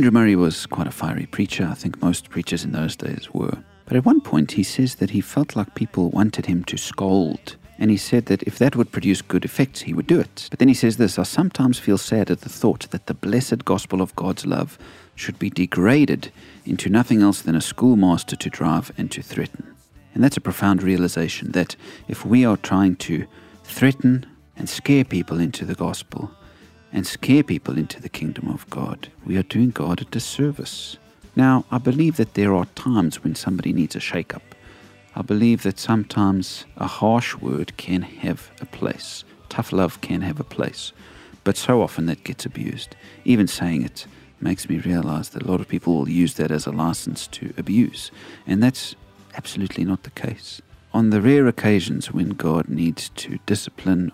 Andrew Murray was quite a fiery preacher. I think most preachers in those days were. But at one point, he says that he felt like people wanted him to scold. And he said that if that would produce good effects, he would do it. But then he says this I sometimes feel sad at the thought that the blessed gospel of God's love should be degraded into nothing else than a schoolmaster to drive and to threaten. And that's a profound realization that if we are trying to threaten and scare people into the gospel and scare people into the kingdom of God, we are doing God a disservice. Now, I believe that there are times when somebody needs a shake up. I believe that sometimes a harsh word can have a place. Tough love can have a place. But so often that gets abused. Even saying it makes me realize that a lot of people will use that as a license to abuse. And that's absolutely not the case. On the rare occasions when God needs to discipline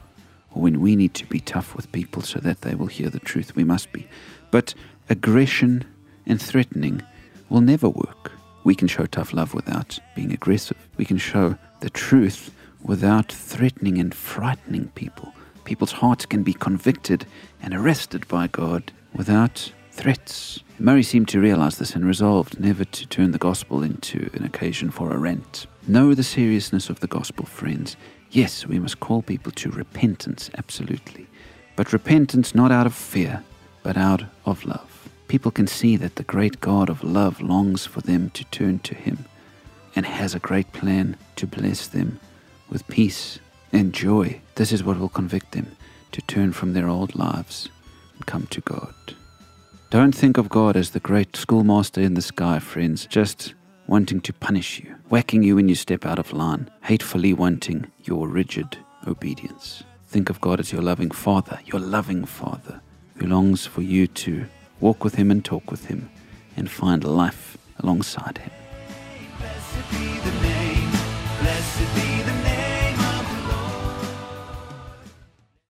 or when we need to be tough with people so that they will hear the truth, we must be. But aggression and threatening will never work. We can show tough love without being aggressive. We can show the truth without threatening and frightening people. People's hearts can be convicted and arrested by God without threats. Murray seemed to realize this and resolved never to turn the gospel into an occasion for a rant. Know the seriousness of the gospel, friends. Yes, we must call people to repentance, absolutely. But repentance not out of fear, but out of love people can see that the great God of love longs for them to turn to Him and has a great plan to bless them with peace and joy. This is what will convict them to turn from their old lives and come to God. Don't think of God as the great schoolmaster in the sky, friends, just wanting to punish you, whacking you when you step out of line, hatefully wanting your rigid obedience. Think of God as your loving Father, your loving Father, who longs for you to walk with Him and talk with Him and find life alongside Him.